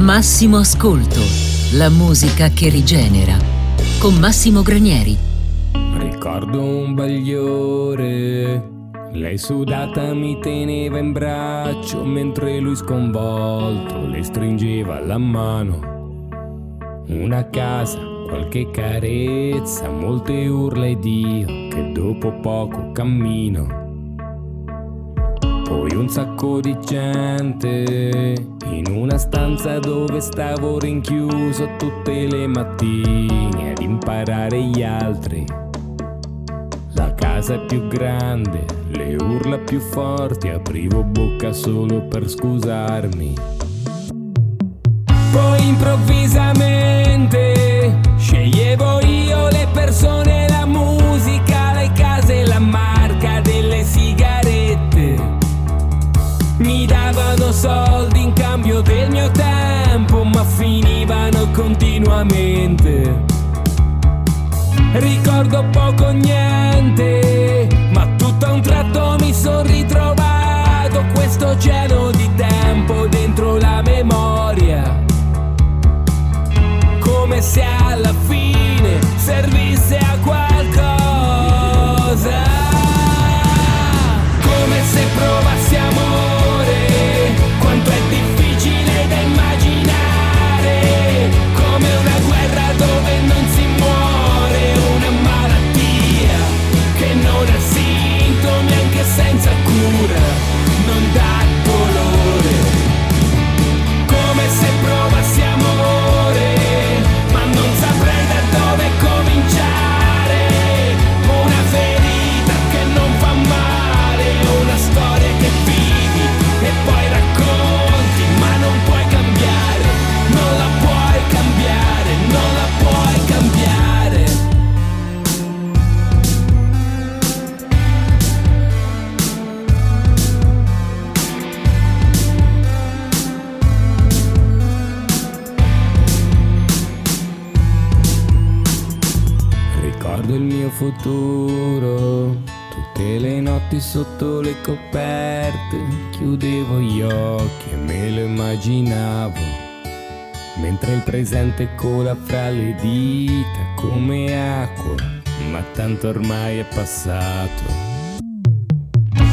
Massimo Ascolto, la musica che rigenera. Con Massimo Granieri. Ricordo un bagliore. Lei sudata mi teneva in braccio mentre lui sconvolto le stringeva la mano. Una casa, qualche carezza, molte urla ed io che dopo poco cammino. Poi un sacco di gente in una stanza dove stavo rinchiuso tutte le mattine ad imparare gli altri. La casa è più grande, le urla più forti, aprivo bocca solo per scusarmi. Poi improvvisamente sceglievo io le persone, la musica, soldi in cambio del mio tempo, ma finivano continuamente. Ricordo poco niente, ma tutto a un tratto mi sono ritrovato questo cielo di tempo dentro la memoria. Come se alla fine servisse a qualcosa. Presente cola fra le dita come acqua, ma tanto ormai è passato.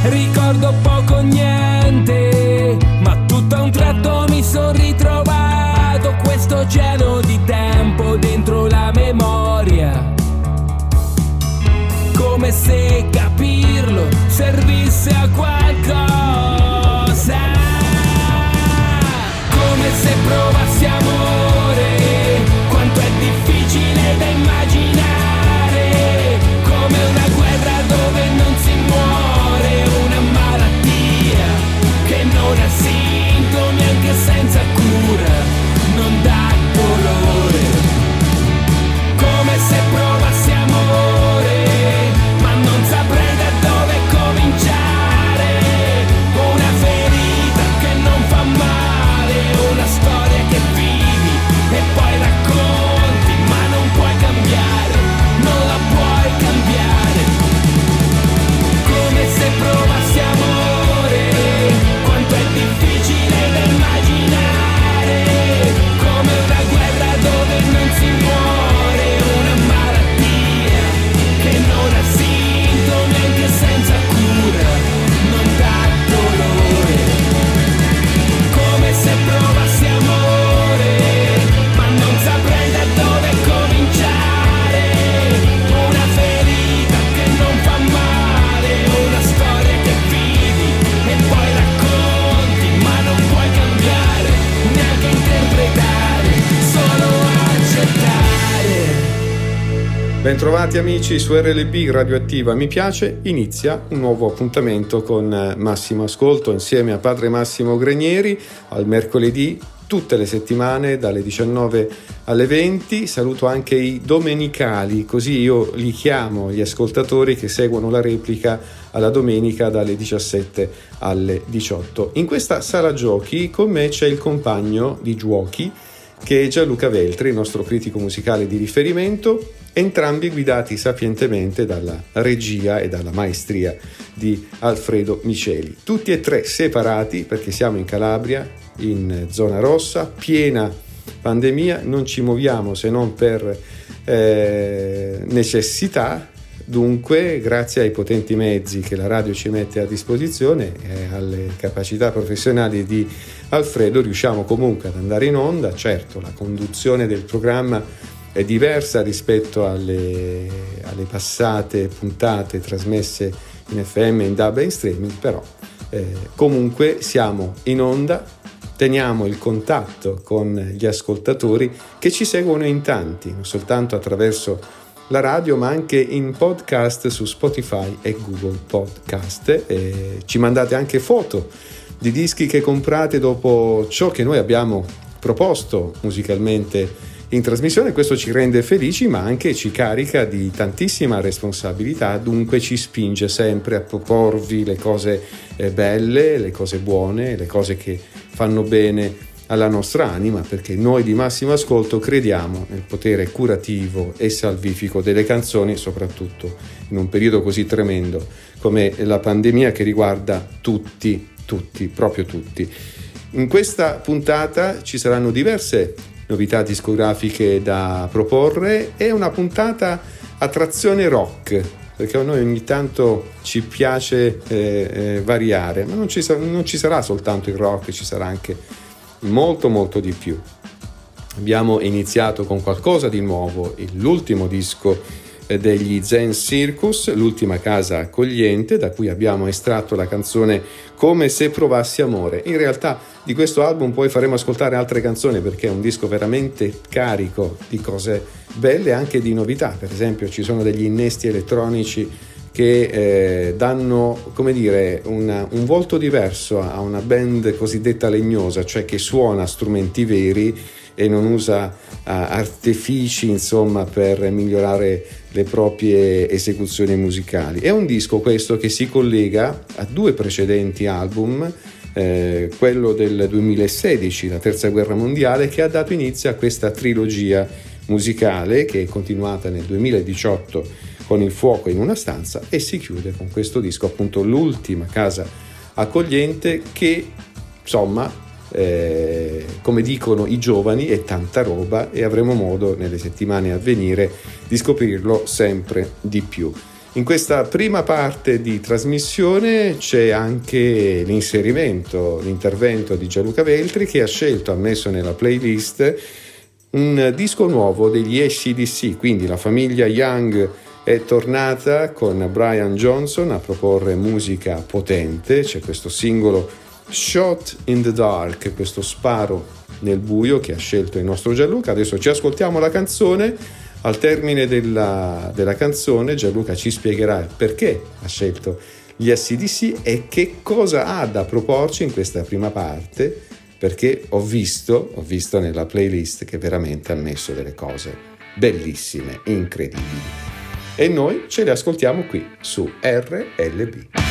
Ricordo poco niente, ma tutto a un tratto mi sono ritrovato questo cielo di tempo dentro la memoria. Come se capirlo servisse a qualcosa. Come se provassi è difficile da immaginare. Come una guerra dove non si muore, una malattia che non ha sintomi anche senza Bentrovati amici su RLB Radioattiva Mi Piace, inizia un nuovo appuntamento con eh, Massimo Ascolto insieme a padre Massimo Grenieri al mercoledì tutte le settimane dalle 19 alle 20. Saluto anche i domenicali, così io li chiamo gli ascoltatori che seguono la replica alla domenica dalle 17 alle 18. In questa sala giochi con me c'è il compagno di giochi che è Gianluca Veltri, il nostro critico musicale di riferimento. Entrambi guidati sapientemente dalla regia e dalla maestria di Alfredo Miceli. Tutti e tre separati perché siamo in Calabria, in zona rossa, piena pandemia, non ci muoviamo se non per eh, necessità, dunque grazie ai potenti mezzi che la radio ci mette a disposizione e alle capacità professionali di Alfredo riusciamo comunque ad andare in onda, certo la conduzione del programma è diversa rispetto alle, alle passate puntate trasmesse in FM in DAB e in streaming, però eh, comunque siamo in onda, teniamo il contatto con gli ascoltatori che ci seguono in tanti, non soltanto attraverso la radio ma anche in podcast su Spotify e Google Podcast. E ci mandate anche foto di dischi che comprate dopo ciò che noi abbiamo proposto musicalmente in trasmissione, questo ci rende felici ma anche ci carica di tantissima responsabilità, dunque ci spinge sempre a proporvi le cose eh, belle, le cose buone, le cose che fanno bene alla nostra anima perché noi di massimo ascolto crediamo nel potere curativo e salvifico delle canzoni, soprattutto in un periodo così tremendo come la pandemia che riguarda tutti, tutti, proprio tutti. In questa puntata ci saranno diverse novità discografiche da proporre e una puntata a trazione rock perché a noi ogni tanto ci piace eh, eh, variare, ma non ci, non ci sarà soltanto il rock, ci sarà anche molto molto di più. Abbiamo iniziato con qualcosa di nuovo, l'ultimo disco degli Zen Circus, l'ultima casa accogliente, da cui abbiamo estratto la canzone Come se provassi amore. In realtà di questo album poi faremo ascoltare altre canzoni perché è un disco veramente carico di cose belle e anche di novità. Per esempio ci sono degli innesti elettronici che eh, danno come dire una, un volto diverso a una band cosiddetta legnosa, cioè che suona strumenti veri e non usa uh, artifici insomma per migliorare le proprie esecuzioni musicali. È un disco questo che si collega a due precedenti album, eh, quello del 2016, la Terza Guerra Mondiale, che ha dato inizio a questa trilogia musicale che è continuata nel 2018 con il fuoco in una stanza e si chiude con questo disco, appunto l'ultima casa accogliente che insomma eh, come dicono i giovani, è tanta roba e avremo modo nelle settimane a venire di scoprirlo sempre di più. In questa prima parte di trasmissione c'è anche l'inserimento, l'intervento di Gianluca Veltri che ha scelto, ha messo nella playlist un disco nuovo degli ACDC, quindi la famiglia Young è tornata con Brian Johnson a proporre musica potente, c'è questo singolo Shot in the Dark, questo sparo nel buio che ha scelto il nostro Gianluca. Adesso ci ascoltiamo la canzone. Al termine della, della canzone Gianluca ci spiegherà perché ha scelto gli SDC e che cosa ha da proporci in questa prima parte perché ho visto, ho visto nella playlist che veramente ha messo delle cose bellissime, incredibili. E noi ce le ascoltiamo qui su RLB.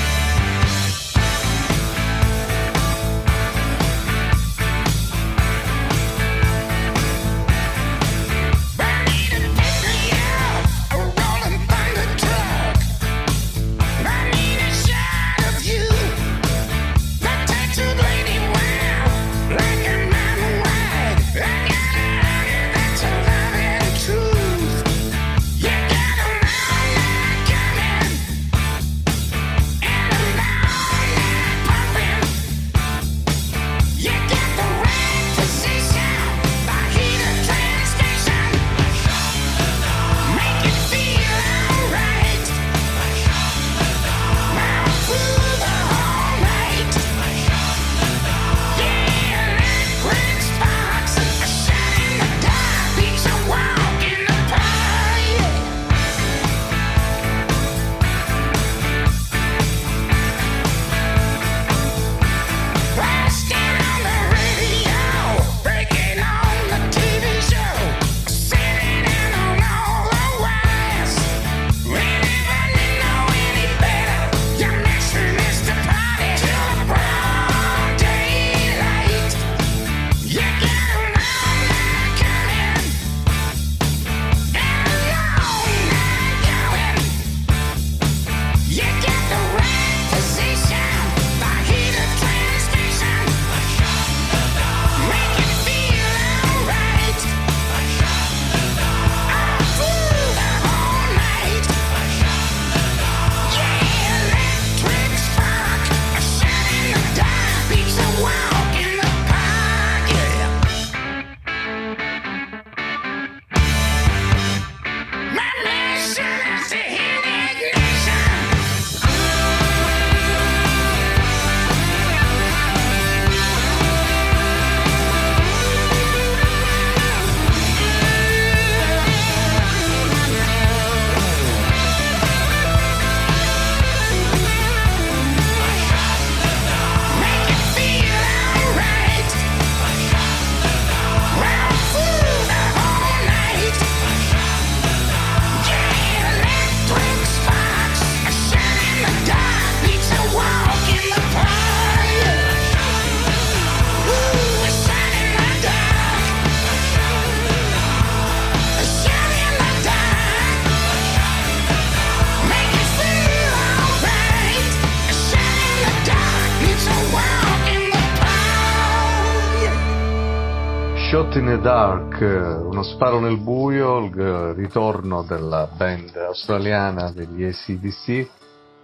Dark, uno sparo nel buio, il ritorno della band australiana degli ACDC,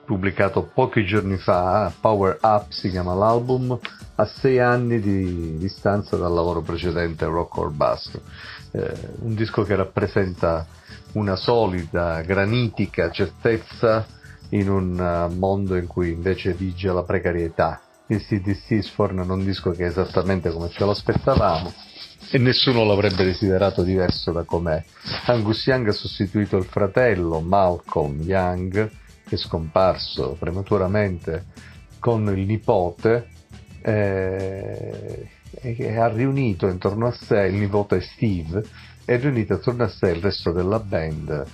pubblicato pochi giorni fa, Power Up si chiama l'album, a sei anni di distanza dal lavoro precedente Rock or Bust. Eh, un disco che rappresenta una solida, granitica certezza in un uh, mondo in cui invece vige la precarietà. Il CDC sfornano un disco che è esattamente come ce lo aspettavamo e nessuno l'avrebbe desiderato diverso da com'è. Angus Young ha sostituito il fratello Malcolm Young, che è scomparso prematuramente, con il nipote eh, e ha riunito intorno a sé il nipote Steve e riunito attorno a sé il resto della band,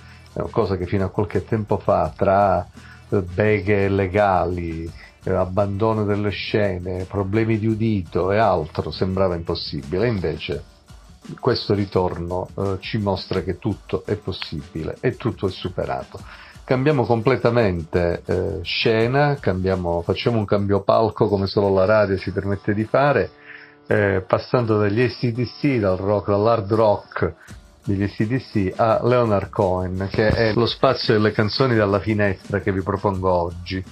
cosa che fino a qualche tempo fa tra beghe legali, abbandono delle scene, problemi di udito e altro sembrava impossibile, invece questo ritorno eh, ci mostra che tutto è possibile e tutto è superato. Cambiamo completamente eh, scena, cambiamo, facciamo un cambio palco come solo la radio ci permette di fare, eh, passando dagli ACDC, dal rock, dall'hard rock degli ACDC a Leonard Cohen, che è lo spazio delle canzoni dalla finestra che vi propongo oggi.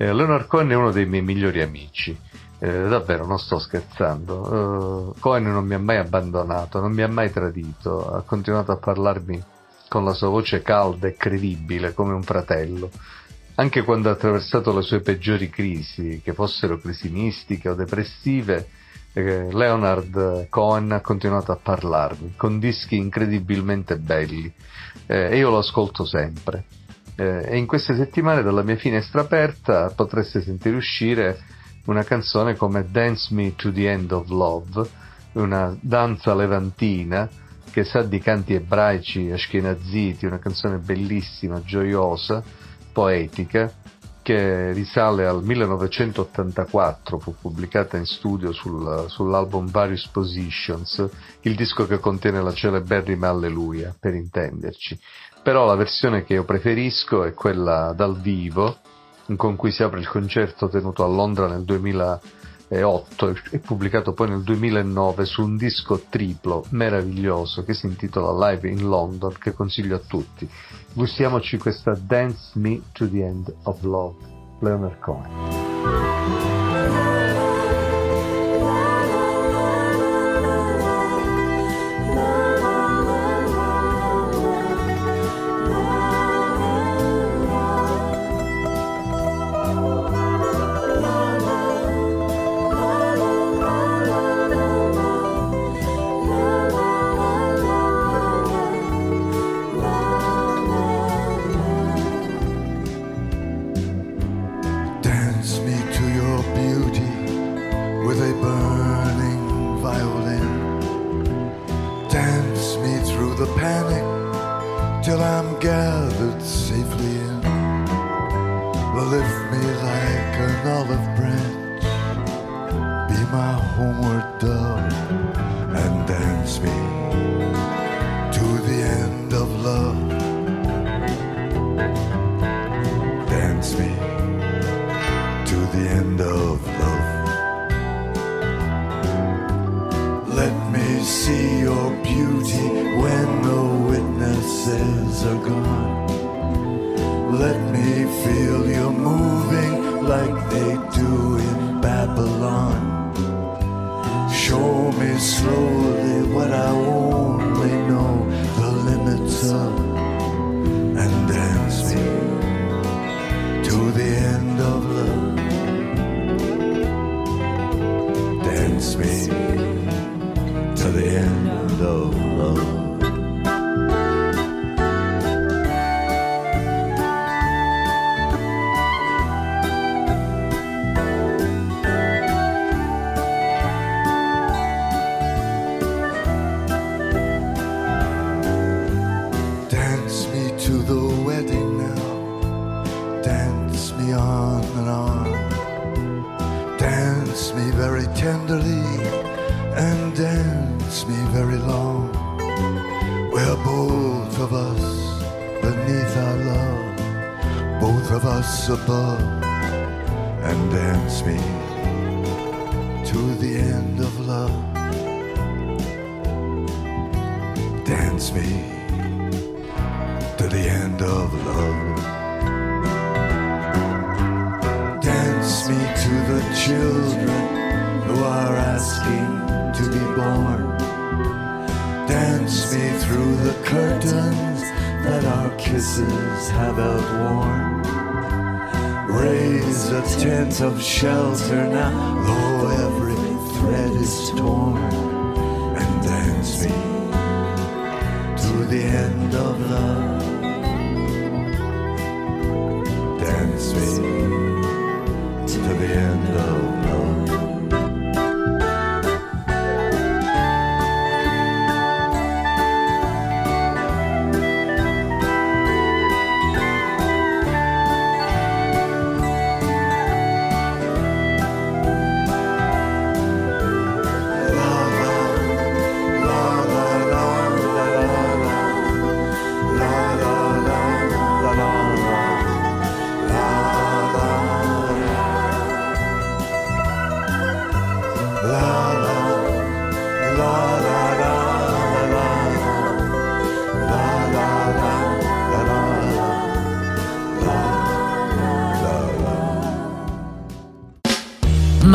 Eh, Leonard Cohen è uno dei miei migliori amici. Eh, davvero, non sto scherzando. Uh, Cohen non mi ha mai abbandonato, non mi ha mai tradito, ha continuato a parlarmi con la sua voce calda e credibile come un fratello. Anche quando ha attraversato le sue peggiori crisi, che fossero crisi mistiche o depressive, eh, Leonard Cohen ha continuato a parlarmi con dischi incredibilmente belli eh, e io lo ascolto sempre. Eh, e in queste settimane dalla mia finestra aperta potreste sentire uscire una canzone come Dance Me to the End of Love, una danza levantina che sa di canti ebraici ashkenaziti, una canzone bellissima, gioiosa, poetica, che risale al 1984, fu pubblicata in studio sul, sull'album Various Positions, il disco che contiene la celeberrima Alleluia, per intenderci. Però la versione che io preferisco è quella dal vivo, con cui si apre il concerto tenuto a Londra nel 2008 e pubblicato poi nel 2009 su un disco triplo meraviglioso che si intitola Live in London che consiglio a tutti. Gustiamoci questa Dance Me to the End of Love, Leonard Cohen. are gone. Let me feel you moving like they do in Babylon. Show me slowly. Tour.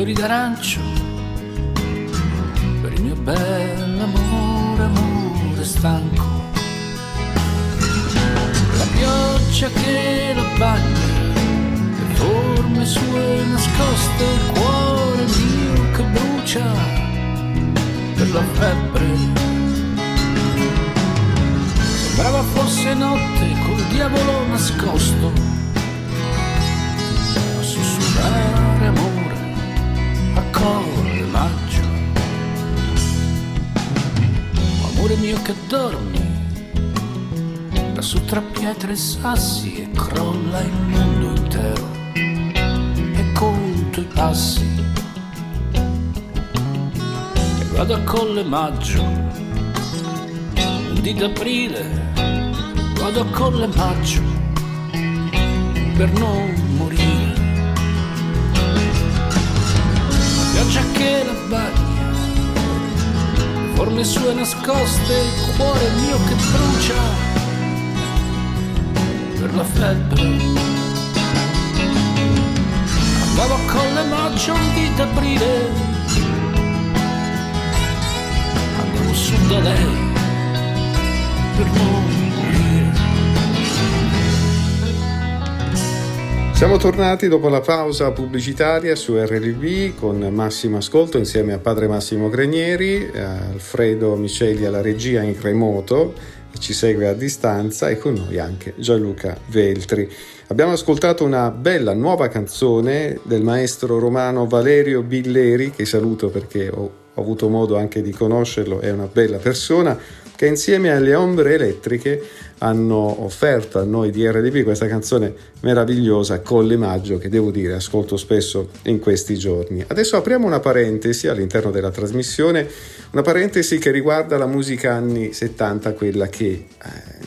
Fiori d'arancio per il mio bell'amore, amore stanco. La pioggia che la bagna le forme sue nascoste, il cuore mio che brucia per la febbre. Sembrava fosse notte col diavolo nascosto a Colle Maggio. Amore mio che dormi da su tra pietre e sassi e crolla il mondo intero e conto i passi e vado a Colle Maggio un dì d'aprile vado a Colle Maggio per non pioggia che la bagna le forme sue nascoste il cuore mio che brucia. Per la febbre. Andavo a Colle Maggio un dì d'aprile, andavo su da lei. Per non Siamo tornati dopo la pausa pubblicitaria su RLB con Massimo Ascolto insieme a padre Massimo Grenieri, Alfredo Miceli alla regia in remoto che ci segue a distanza e con noi anche Gianluca Veltri. Abbiamo ascoltato una bella nuova canzone del maestro romano Valerio Billeri, che saluto perché ho avuto modo anche di conoscerlo, è una bella persona, che insieme alle ombre elettriche hanno offerto a noi di RDB questa canzone meravigliosa Colle Maggio che devo dire ascolto spesso in questi giorni. Adesso apriamo una parentesi all'interno della trasmissione, una parentesi che riguarda la musica anni 70, quella che eh,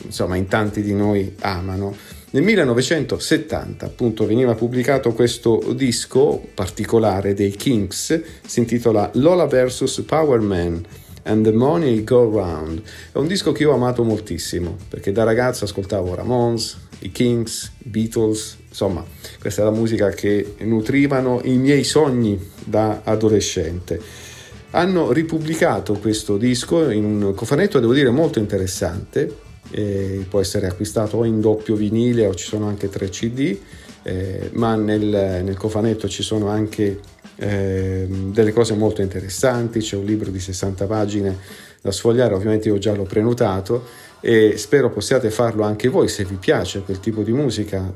insomma in tanti di noi amano. Nel 1970 appunto veniva pubblicato questo disco particolare dei Kings, si intitola Lola vs Power Man and the Money Go Round. È un disco che io ho amato moltissimo perché da ragazzo ascoltavo Ramones, i Kings, Beatles, insomma, questa è la musica che nutrivano i miei sogni da adolescente. Hanno ripubblicato questo disco in un cofanetto, devo dire, molto interessante. Eh, può essere acquistato in doppio vinile o ci sono anche tre CD, eh, ma nel, nel cofanetto ci sono anche eh, delle cose molto interessanti, c'è un libro di 60 pagine da sfogliare, ovviamente io già l'ho prenotato e spero possiate farlo anche voi se vi piace quel tipo di musica,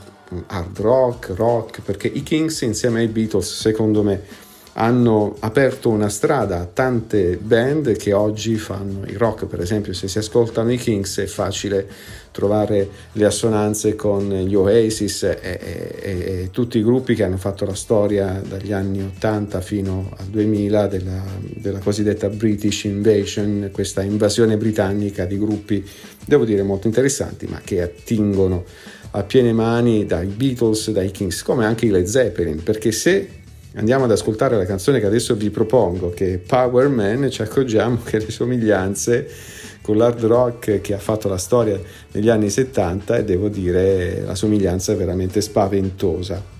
hard rock, rock, perché i Kings insieme ai Beatles secondo me hanno aperto una strada a tante band che oggi fanno il rock, per esempio se si ascoltano i Kings è facile trovare le assonanze con gli Oasis e, e, e, tutti i gruppi che hanno fatto la storia dagli anni 80 fino al 2000 della, della cosiddetta British Invasion, questa invasione britannica di gruppi, devo dire, molto interessanti, ma che attingono a piene mani dai Beatles, dai Kings, come anche i Led Zeppelin, perché se andiamo ad ascoltare la canzone che adesso vi propongo, che è Power Man, ci accorgiamo che le somiglianze con l'hard rock che ha fatto la storia negli anni 70 e devo dire la somiglianza è veramente spaventosa.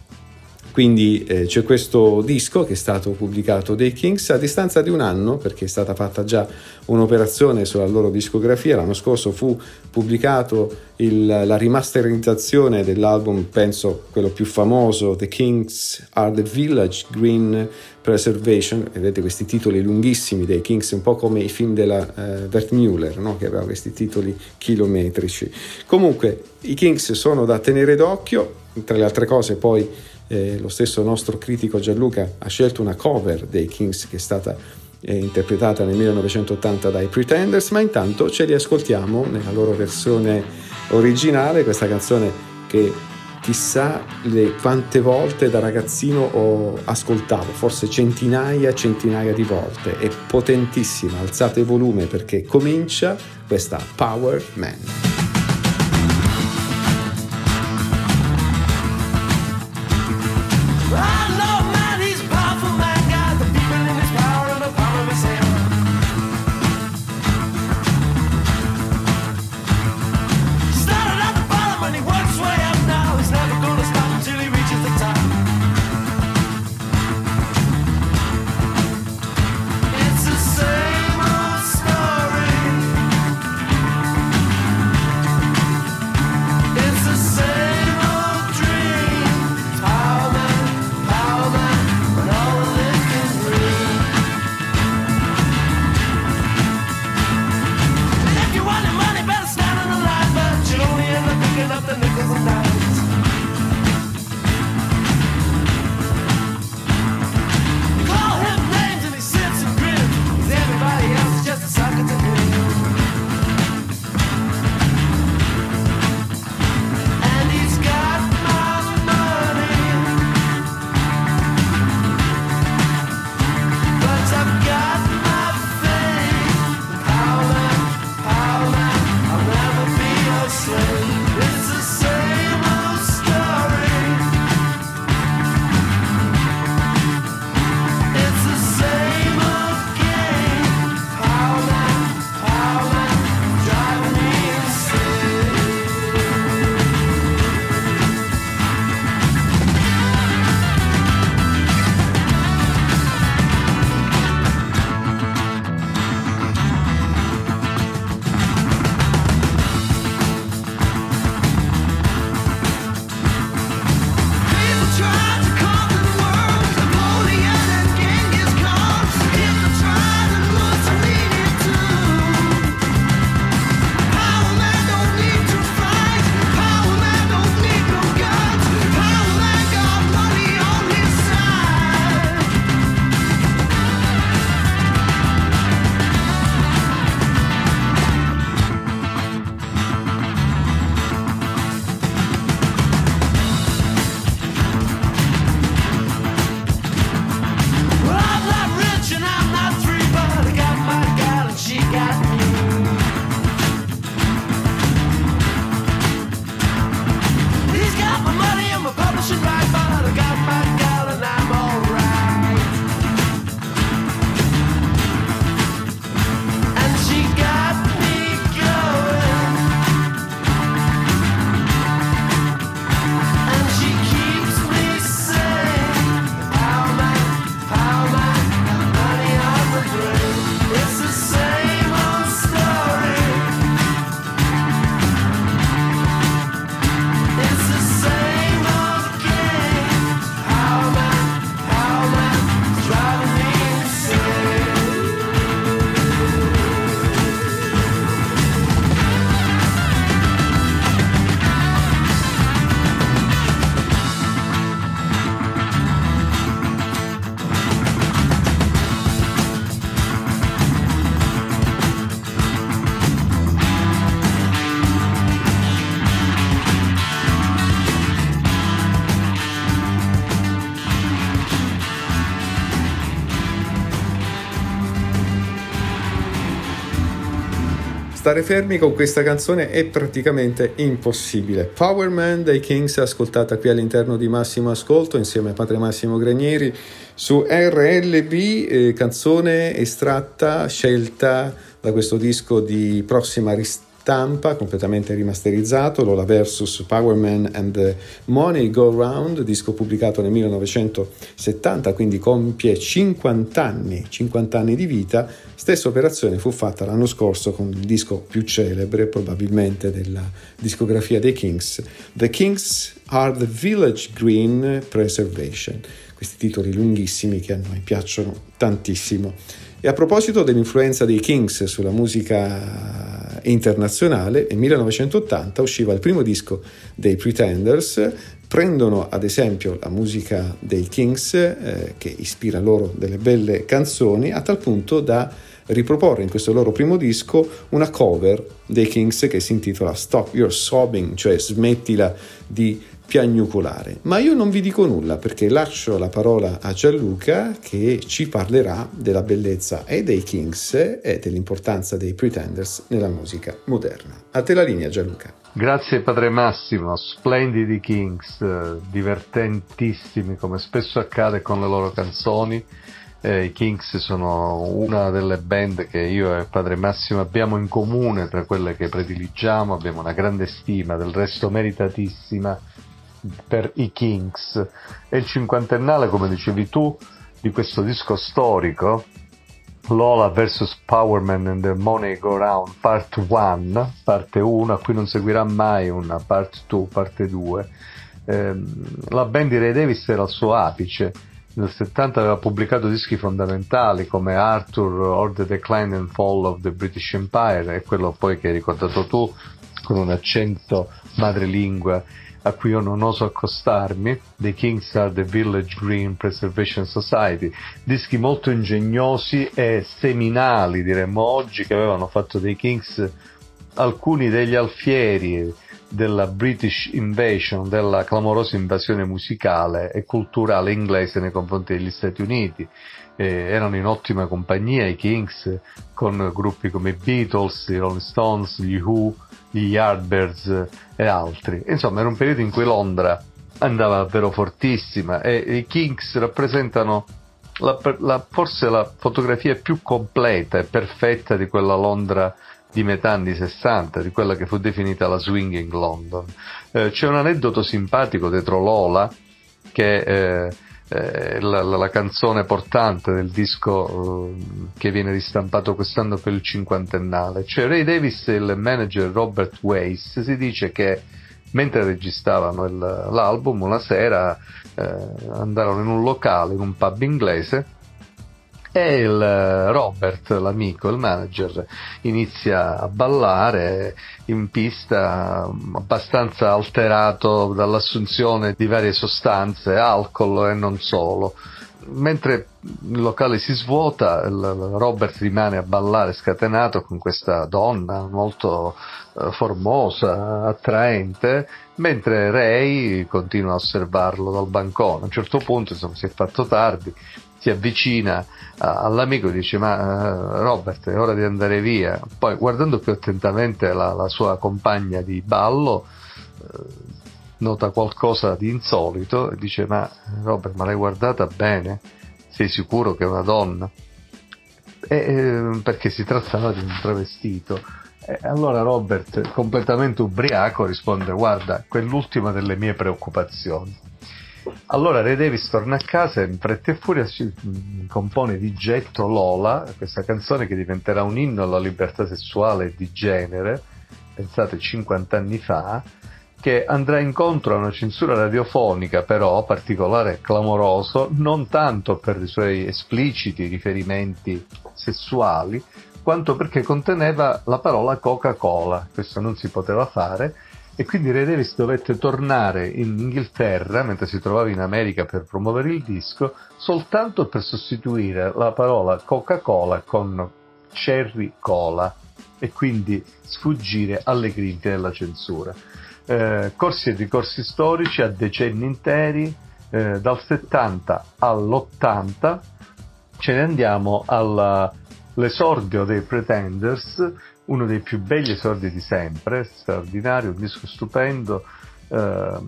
Quindi eh, c'è questo disco che è stato pubblicato dai Kings a distanza di un anno perché è stata fatta già un'operazione sulla loro discografia. L'anno scorso fu pubblicato il, la rimasterizzazione dell'album, penso quello più famoso, The Kings Are the Village Green Preservation. Vedete questi titoli lunghissimi dei Kings, un po' come i film della uh, Bert Müller, no? che aveva questi titoli chilometrici. Comunque i Kings sono da tenere d'occhio, tra le altre cose poi eh, lo stesso nostro critico Gianluca ha scelto una cover dei Kings che è stata eh, interpretata nel 1980 dai Pretenders, ma intanto ce li ascoltiamo nella loro versione originale, questa canzone che chissà le quante volte da ragazzino ho ascoltato, forse centinaia e centinaia di volte, è potentissima, alzate il volume perché comincia questa Power Man. Stare fermi con questa canzone è praticamente impossibile. Power Man dei Kings, ascoltata qui all'interno di Massimo Ascolto insieme a padre Massimo Granieri su RLB, eh, canzone estratta, scelta da questo disco di prossima ristampa stampa completamente rimasterizzato, Lola vs Power Man and the Money Go Round, disco pubblicato nel 1970, quindi compie 50 anni, 50 anni di vita. Stessa operazione fu fatta l'anno scorso con il disco più celebre probabilmente della discografia dei Kings, The Kings Are the Village Green Preservation. Questi titoli lunghissimi che a noi piacciono tantissimo. E a proposito dell'influenza dei Kings sulla musica internazionale, nel 1980 usciva il primo disco dei Pretenders, prendono ad esempio la musica dei Kings, eh, che ispira loro delle belle canzoni, a tal punto da riproporre in questo loro primo disco una cover dei Kings che si intitola Stop Your Sobbing, cioè smettila di piagnucolare. Ma io non vi dico nulla perché lascio la parola a Gianluca che ci parlerà della bellezza e dei Kings e dell'importanza dei Pretenders nella musica moderna. A te la linea Gianluca. Grazie Padre Massimo, splendidi Kings, divertentissimi come spesso accade con le loro canzoni. Eh, I Kings sono una delle band che io e Padre Massimo abbiamo in comune tra quelle che prediligiamo, abbiamo una grande stima, del resto meritatissima per i Kings. È il cinquantennale, come dicevi tu, di questo disco storico, Lola vs Powerman and the Money Go Round Part 1, parte 1, a cui non seguirà mai una Part 2, parte 2. Eh, la band di Ray Davis era al suo apice. Nel 70 aveva pubblicato dischi fondamentali come Arthur or The Decline and Fall of the British Empire e quello poi che hai ricordato tu con un accento madrelingua a cui io non oso accostarmi, The Kings are the Village Green Preservation Society, dischi molto ingegnosi e seminali, diremmo oggi, che avevano fatto dei Kings alcuni degli alfieri della British Invasion, della clamorosa invasione musicale e culturale inglese nei confronti degli Stati Uniti. Eh, erano in ottima compagnia i Kings con gruppi come i Beatles, i Rolling Stones, gli Who, gli Yardbirds e altri. Insomma, era un periodo in cui Londra andava davvero fortissima e i Kings rappresentano la, la, forse la fotografia più completa e perfetta di quella Londra di metà anni 60, di quella che fu definita la swinging London. Eh, c'è un aneddoto simpatico dietro Lola che eh, eh, la, la, canzone portante del disco eh, che viene ristampato quest'anno per il cinquantennale. Cioè Ray Davis e il manager Robert Weiss si dice che mentre registravano il, l'album una sera eh, andarono in un locale, in un pub inglese e il eh, Robert, l'amico, il manager, inizia a ballare in pista abbastanza alterato dall'assunzione di varie sostanze, alcol e non solo. Mentre il locale si svuota, Robert rimane a ballare scatenato con questa donna molto eh, formosa, attraente, mentre Ray continua a osservarlo dal bancone. A un certo punto, insomma, si è fatto tardi, si avvicina all'amico e dice ma uh, Robert è ora di andare via. Poi guardando più attentamente la, la sua compagna di ballo uh, nota qualcosa di insolito e dice ma Robert ma l'hai guardata bene? Sei sicuro che è una donna? E, eh, perché si trattava di un travestito. E allora Robert completamente ubriaco risponde guarda quell'ultima delle mie preoccupazioni allora Ray Davis torna a casa e in fretta e furia si compone di getto Lola, questa canzone che diventerà un inno alla libertà sessuale e di genere, pensate 50 anni fa, che andrà incontro a una censura radiofonica però particolare e clamoroso, non tanto per i suoi espliciti riferimenti sessuali, quanto perché conteneva la parola Coca-Cola, questo non si poteva fare, e quindi Ray Davis dovette tornare in Inghilterra mentre si trovava in America per promuovere il disco soltanto per sostituire la parola Coca-Cola con Cherry Cola e quindi sfuggire alle grinfie della censura. Eh, corsi e ricorsi storici a decenni interi, eh, dal 70 all'80 ce ne andiamo all'esordio dei Pretenders uno dei più belli esordi di sempre, straordinario, un disco stupendo. Uh,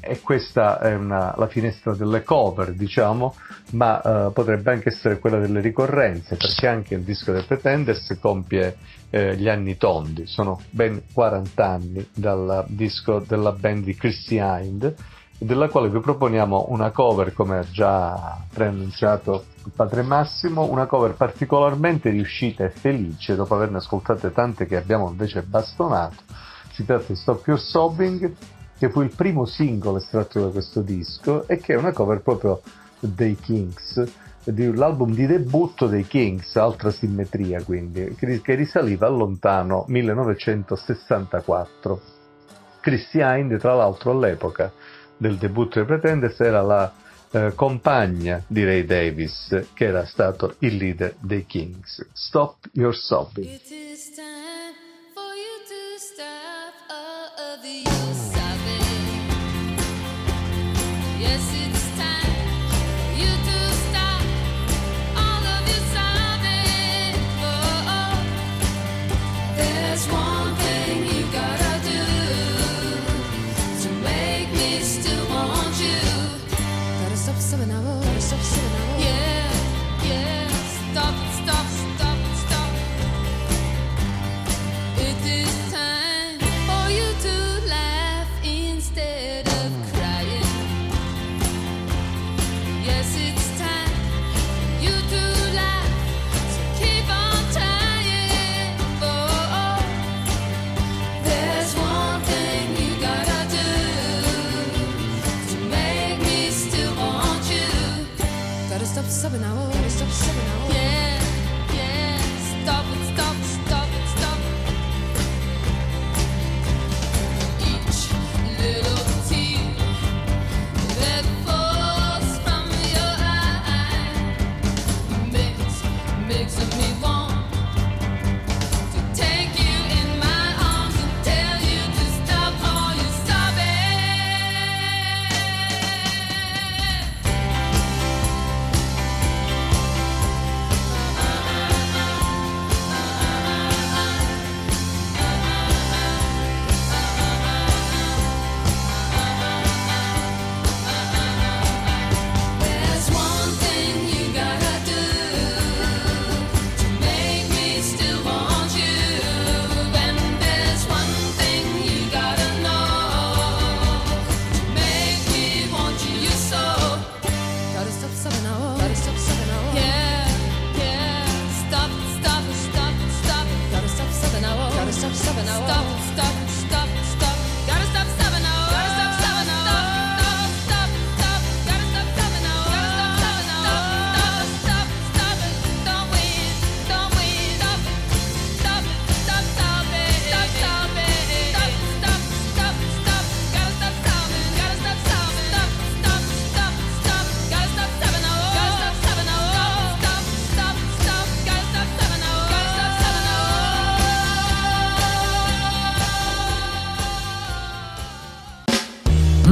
e questa è una, la finestra delle cover, diciamo, ma uh, potrebbe anche essere quella delle ricorrenze, perché anche il disco dei Pretenders compie eh, gli anni tondi, sono ben 40 anni dal disco della band di Chrissy Hind, della quale vi proponiamo una cover, come ha già preannunciato il padre Massimo, una cover particolarmente riuscita e felice, dopo averne ascoltate tante che abbiamo invece bastonato. Si tratta di Stop Your Sobbing, che fu il primo singolo estratto da questo disco e che è una cover proprio dei Kings, dell'album di debutto dei Kings, altra simmetria quindi, che risaliva al lontano 1964. Chrissy Hind, tra l'altro all'epoca del debutto dei Pretenders, era la eh, compagna di Ray Davis, che era stato il leader dei Kings. Stop Your Sobbing.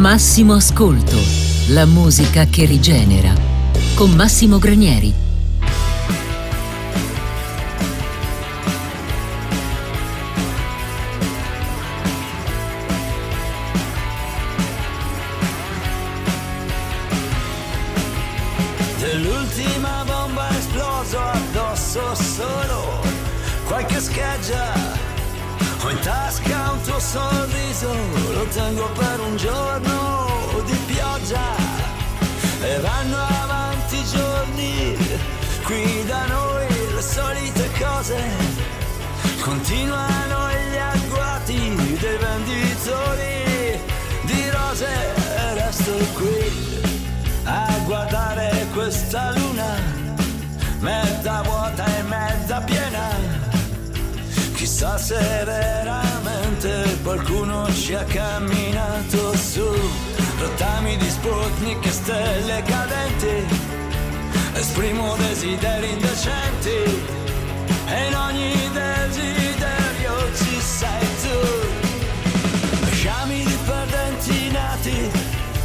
Massimo Ascolto, la musica che rigenera, con Massimo Granieri. Dell'ultima bomba esploso addosso solo qualche scheggia in tasca un tuo sorriso, lo tengo per un giorno di pioggia. E vanno avanti i giorni, qui da noi le solite cose. Continuano gli agguati dei venditori di rose. E resto qui a guardare questa luna, mezza vuota e mezza piena Chissà se veramente qualcuno ci ha camminato su. Rottami di Sputnik e stelle cadenti. Esprimo desideri indecenti. E in ogni desiderio ci sei tu. Sciami di perdenti nati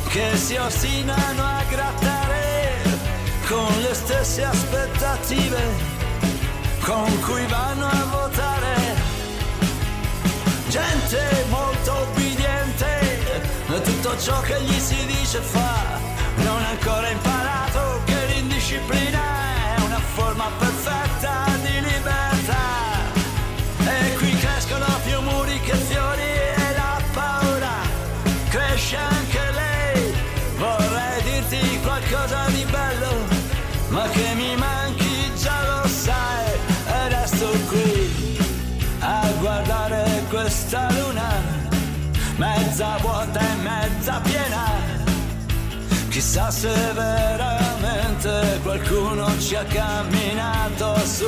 Che si ostinano a grattare Con le stesse aspettative con cui vanno a votare. Gente molto obbediente, tutto ciò che gli si dice fa, non ha ancora imparato che l'indisciplina mezza vuota e mezza piena. Chissà se veramente qualcuno ci ha camminato su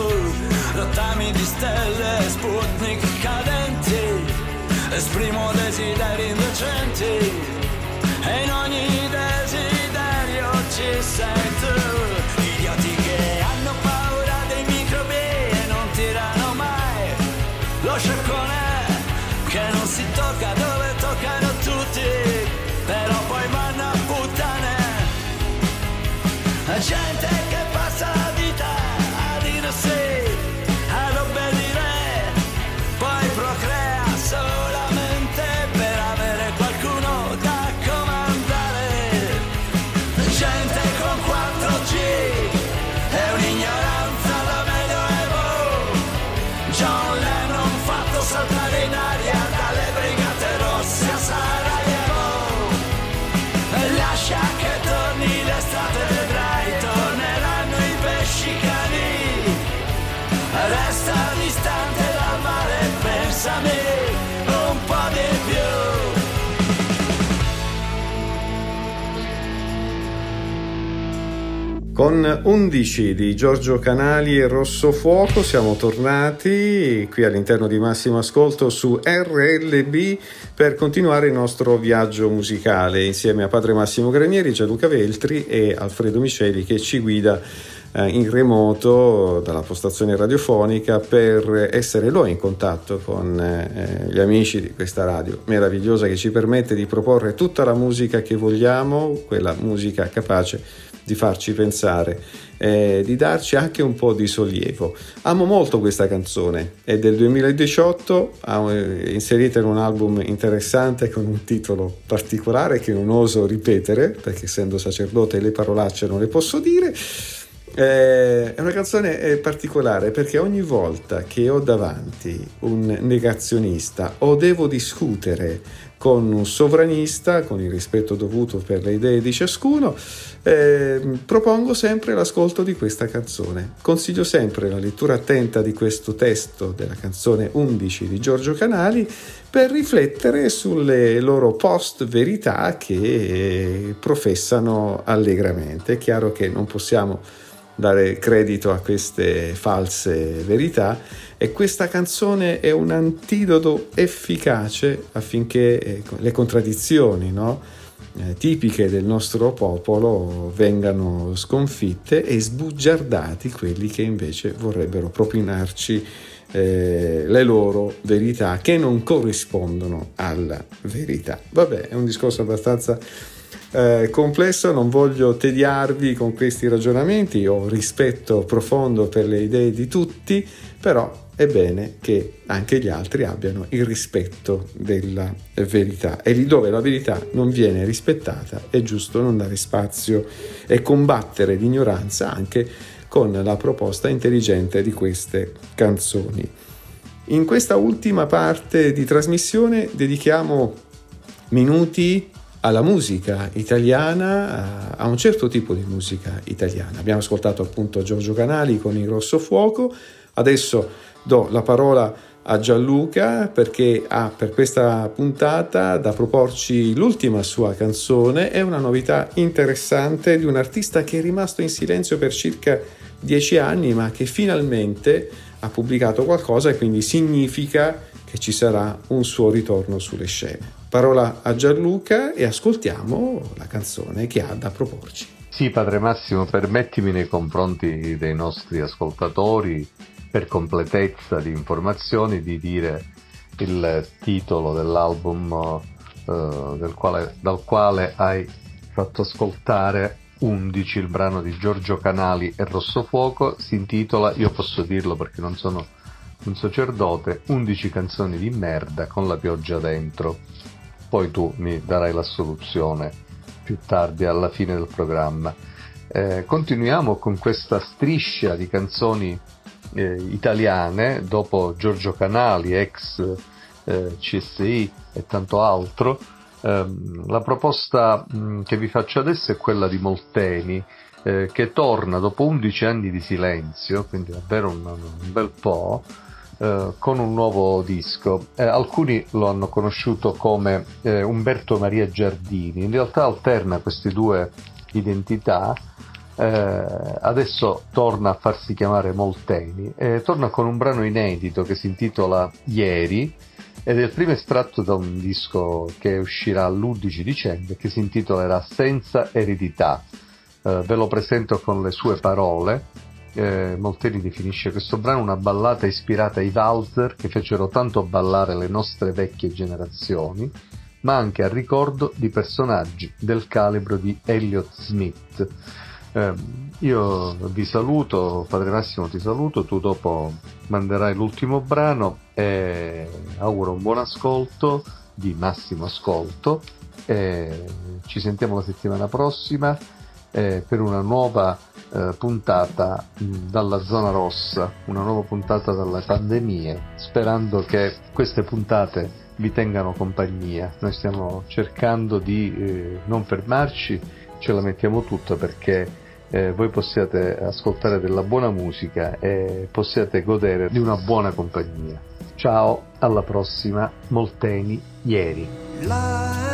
rottami di stelle, Sputnik cadenti. Esprimo desideri indecenti e in ogni desiderio ci sei tu. Idioti che hanno paura dei microbi e non tirano mai lo sciacquone che non si tocca dove toccano tutti, però poi vanno a puttane. Gente che Con 11 di Giorgio Canali e Rosso Fuoco siamo tornati qui all'interno di Massimo Ascolto su RLB per continuare il nostro viaggio musicale insieme a padre Massimo Granieri, Gianluca Veltri e Alfredo Miceli che ci guida in remoto dalla postazione radiofonica per essere noi in contatto con eh, gli amici di questa radio meravigliosa che ci permette di proporre tutta la musica che vogliamo, quella musica capace di farci pensare, eh, di darci anche un po' di sollievo. Amo molto questa canzone, è del 2018, ha, eh, inserita in un album interessante con un titolo particolare che non oso ripetere, perché essendo sacerdote le parolacce non le posso dire. Eh, è una canzone eh, particolare perché ogni volta che ho davanti un negazionista o devo discutere con un sovranista, con il rispetto dovuto per le idee di ciascuno, eh, propongo sempre l'ascolto di questa canzone. Consiglio sempre la lettura attenta di questo testo della canzone 11 di Giorgio Canali per riflettere sulle loro post verità che professano allegramente. È chiaro che non possiamo dare credito a queste false verità e questa canzone è un antidoto efficace affinché eh, le contraddizioni no? eh, tipiche del nostro popolo vengano sconfitte e sbugiardati quelli che invece vorrebbero propinarci eh, le loro verità che non corrispondono alla verità. Vabbè, è un discorso abbastanza eh, complesso, non voglio tediarvi con questi ragionamenti, ho rispetto profondo per le idee di tutti, però è bene che anche gli altri abbiano il rispetto della verità e lì dove la verità non viene rispettata è giusto non dare spazio e combattere l'ignoranza anche con la proposta intelligente di queste canzoni. In questa ultima parte di trasmissione dedichiamo minuti alla musica italiana, a un certo tipo di musica italiana. Abbiamo ascoltato appunto Giorgio Canali con il Rosso Fuoco, adesso do la parola a Gianluca perché ha per questa puntata da proporci l'ultima sua canzone, è una novità interessante di un artista che è rimasto in silenzio per circa dieci anni ma che finalmente ha pubblicato qualcosa e quindi significa che ci sarà un suo ritorno sulle scene. Parola a Gianluca e ascoltiamo la canzone che ha da proporci. Sì, Padre Massimo, permettimi nei confronti dei nostri ascoltatori, per completezza di informazioni, di dire il titolo dell'album uh, del quale, dal quale hai fatto ascoltare 11, il brano di Giorgio Canali e Rossofuoco, si intitola, io posso dirlo perché non sono un sacerdote, 11 canzoni di merda con la pioggia dentro. Poi tu mi darai la soluzione più tardi alla fine del programma. Eh, continuiamo con questa striscia di canzoni eh, italiane, dopo Giorgio Canali, ex eh, CSI e tanto altro. Ehm, la proposta mh, mm, che vi faccio adesso è quella di Molteni, eh, che torna dopo 11 anni di silenzio, quindi davvero un, un bel po', eh, con un nuovo disco. Eh, alcuni lo hanno conosciuto come eh, Umberto Maria Giardini, in realtà alterna queste due identità. Eh, adesso torna a farsi chiamare Molteni e torna con un brano inedito che si intitola Ieri ed è il primo estratto da un disco che uscirà l'11 dicembre che si intitolerà Senza eredità. Eh, ve lo presento con le sue parole. Eh, Molteni definisce questo brano una ballata ispirata ai valzer che fecero tanto ballare le nostre vecchie generazioni, ma anche a ricordo di personaggi del calibro di Elliot Smith. Eh, io vi saluto, Padre Massimo ti saluto, tu dopo manderai l'ultimo brano e auguro un buon ascolto, di massimo ascolto ci sentiamo la settimana prossima eh, per una nuova eh, puntata mh, dalla zona rossa, una nuova puntata dalle pandemie, sperando che queste puntate vi tengano compagnia. Noi stiamo cercando di eh, non fermarci, ce la mettiamo tutta perché eh, voi possiate ascoltare della buona musica e possiate godere di una buona compagnia. Ciao, alla prossima, Molteni, ieri. La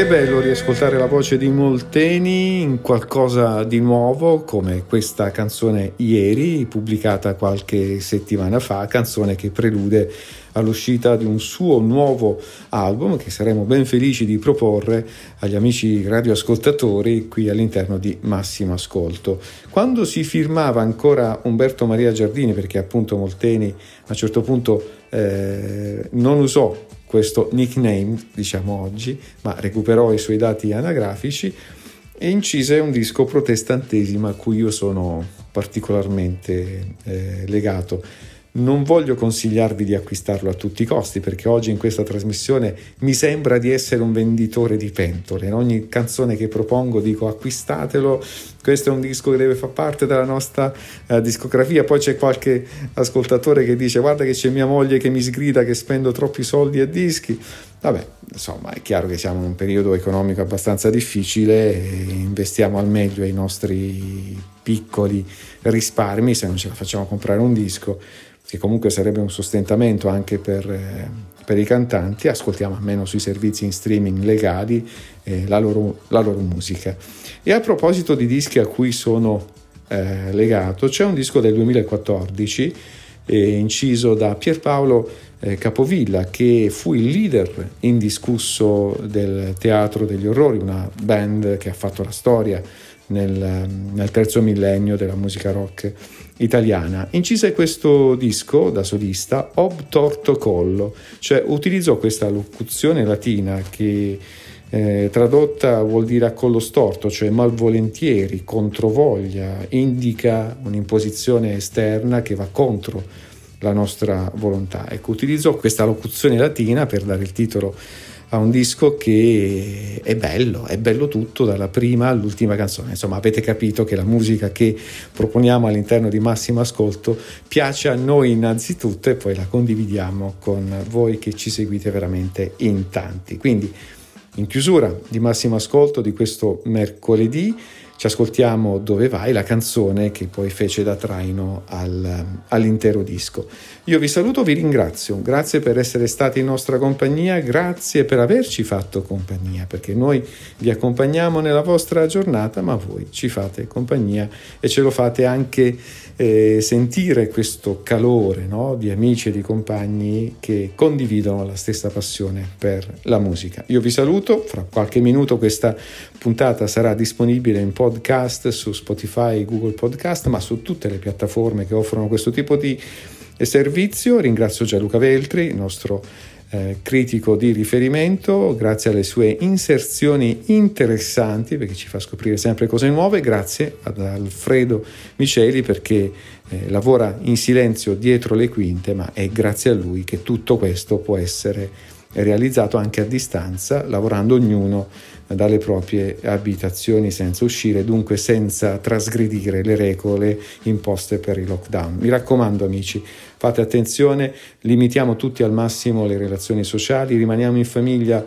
Che bello riascoltare la voce di Molteni in qualcosa di nuovo come questa canzone ieri pubblicata qualche settimana fa, canzone che prelude all'uscita di un suo nuovo album che saremo ben felici di proporre agli amici radioascoltatori qui all'interno di Massimo Ascolto. Quando si firmava ancora Umberto Maria Giardini, perché appunto Molteni a un certo punto eh, non usò questo nickname, diciamo oggi, ma recuperò i suoi dati anagrafici e incise un disco protestantesimo a cui io sono particolarmente eh, legato. Non voglio consigliarvi di acquistarlo a tutti i costi perché oggi in questa trasmissione mi sembra di essere un venditore di pentole. In ogni canzone che propongo dico acquistatelo, questo è un disco che deve far parte della nostra uh, discografia. Poi c'è qualche ascoltatore che dice guarda che c'è mia moglie che mi sgrida che spendo troppi soldi a dischi. Vabbè, insomma, è chiaro che siamo in un periodo economico abbastanza difficile e investiamo al meglio i nostri piccoli risparmi se non ce la facciamo comprare un disco che comunque sarebbe un sostentamento anche per, eh, per i cantanti, ascoltiamo almeno sui servizi in streaming legali eh, la, loro, la, loro, musica. E a proposito di dischi a cui sono eh, legato, c'è un disco del 2014 eh, inciso da Pierpaolo eh, Capovilla, che fu il leader indiscusso del Teatro degli Orrori, una band che ha fatto la storia nel, nel terzo millennio della musica rock italiana. Incise questo disco da solista ob torto collo, cioè utilizzò questa locuzione latina che eh, tradotta vuol dire a collo storto, cioè malvolentieri, controvoglia, indica un'imposizione esterna che va contro la nostra volontà. Ecco, utilizzò questa locuzione latina per dare il titolo a un disco che è bello, è bello tutto dalla prima all'ultima canzone. Insomma, avete capito che la musica che proponiamo all'interno di Massimo Ascolto piace a noi innanzitutto e poi la condividiamo con voi che ci seguite veramente in tanti. Quindi, in chiusura di Massimo Ascolto di questo mercoledì, ci ascoltiamo Dove vai, la canzone che poi fece da traino al, all'intero disco. Io vi saluto, vi ringrazio, grazie per essere stati in nostra compagnia, grazie per averci fatto compagnia, perché noi vi accompagniamo nella vostra giornata, ma voi ci fate compagnia e ce lo fate anche eh, sentire questo calore no? di amici e di compagni che condividono la stessa passione per la musica. Io vi saluto, fra qualche minuto questa puntata sarà disponibile in podcast su Spotify, Google Podcast, ma su tutte le piattaforme che offrono questo tipo di servizio. Ringrazio Gianluca Veltri, il nostro eh, critico di riferimento, grazie alle sue inserzioni interessanti perché ci fa scoprire sempre cose nuove, grazie ad Alfredo Miceli perché eh, lavora in silenzio dietro le quinte, ma è grazie a lui che tutto questo può essere realizzato anche a distanza, lavorando ognuno dalle proprie abitazioni senza uscire, dunque senza trasgredire le regole imposte per il lockdown. Mi raccomando amici, fate attenzione, limitiamo tutti al massimo le relazioni sociali, rimaniamo in famiglia,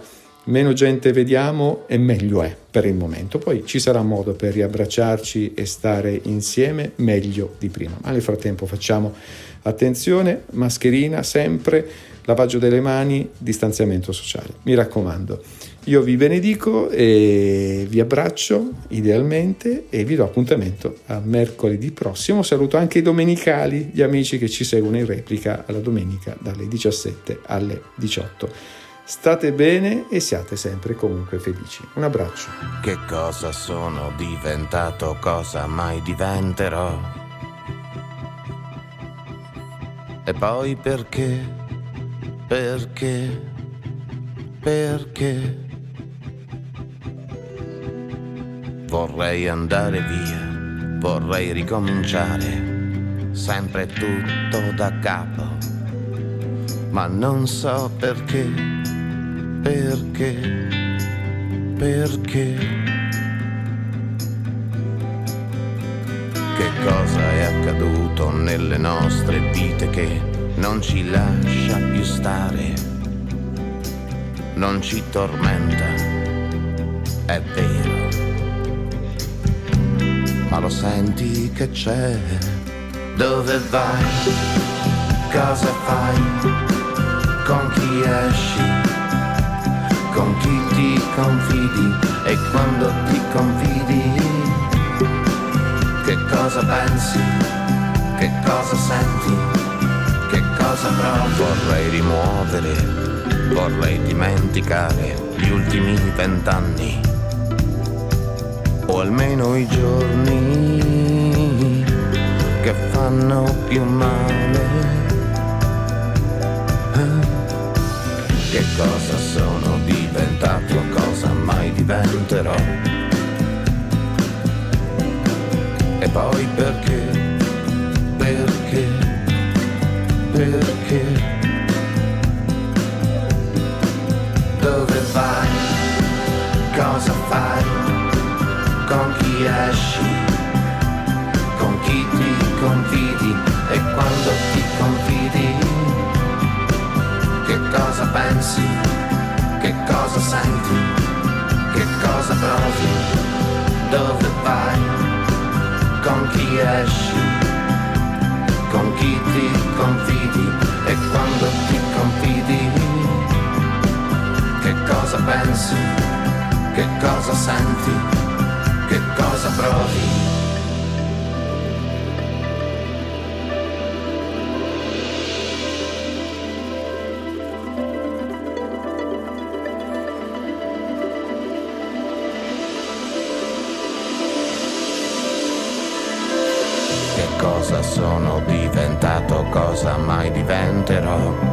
meno gente vediamo e meglio è per il momento. Poi ci sarà modo per riabbracciarci e stare insieme meglio di prima. Ma nel frattempo facciamo attenzione, mascherina sempre, lavaggio delle mani, distanziamento sociale. Mi raccomando. Io vi benedico e vi abbraccio idealmente e vi do appuntamento a mercoledì prossimo. Saluto anche i domenicali, gli amici che ci seguono in replica alla domenica dalle 17 alle 18. State bene e siate sempre comunque felici. Un abbraccio. Che cosa sono diventato, cosa mai diventerò? E poi perché? Perché? Perché? Vorrei andare via, vorrei ricominciare, sempre tutto da capo, ma non so perché, perché, perché. Che cosa è accaduto nelle nostre vite che non ci lascia più stare, non ci tormenta, è vero ma lo senti che c'è. Dove vai? Cosa fai? Con chi esci? Con chi ti confidi? E quando ti confidi? Che cosa pensi? Che cosa senti? Che cosa provi? Vorrei rimuovere, vorrei dimenticare gli ultimi vent'anni o almeno i giorni che fanno più male. Che cosa sono diventato, cosa mai diventerò? E poi perché, perché, perché. Dove vai? Cosa fai? Con chi esci? Con chi ti confidi? E quando ti confidi? Che cosa pensi? Che cosa senti? Che cosa provi? Dove vai? Con chi esci? con chi ti confidi e quando ti confidi che cosa pensi, che cosa senti, che cosa provi. Che cosa sono diventato, cosa mai diventerò.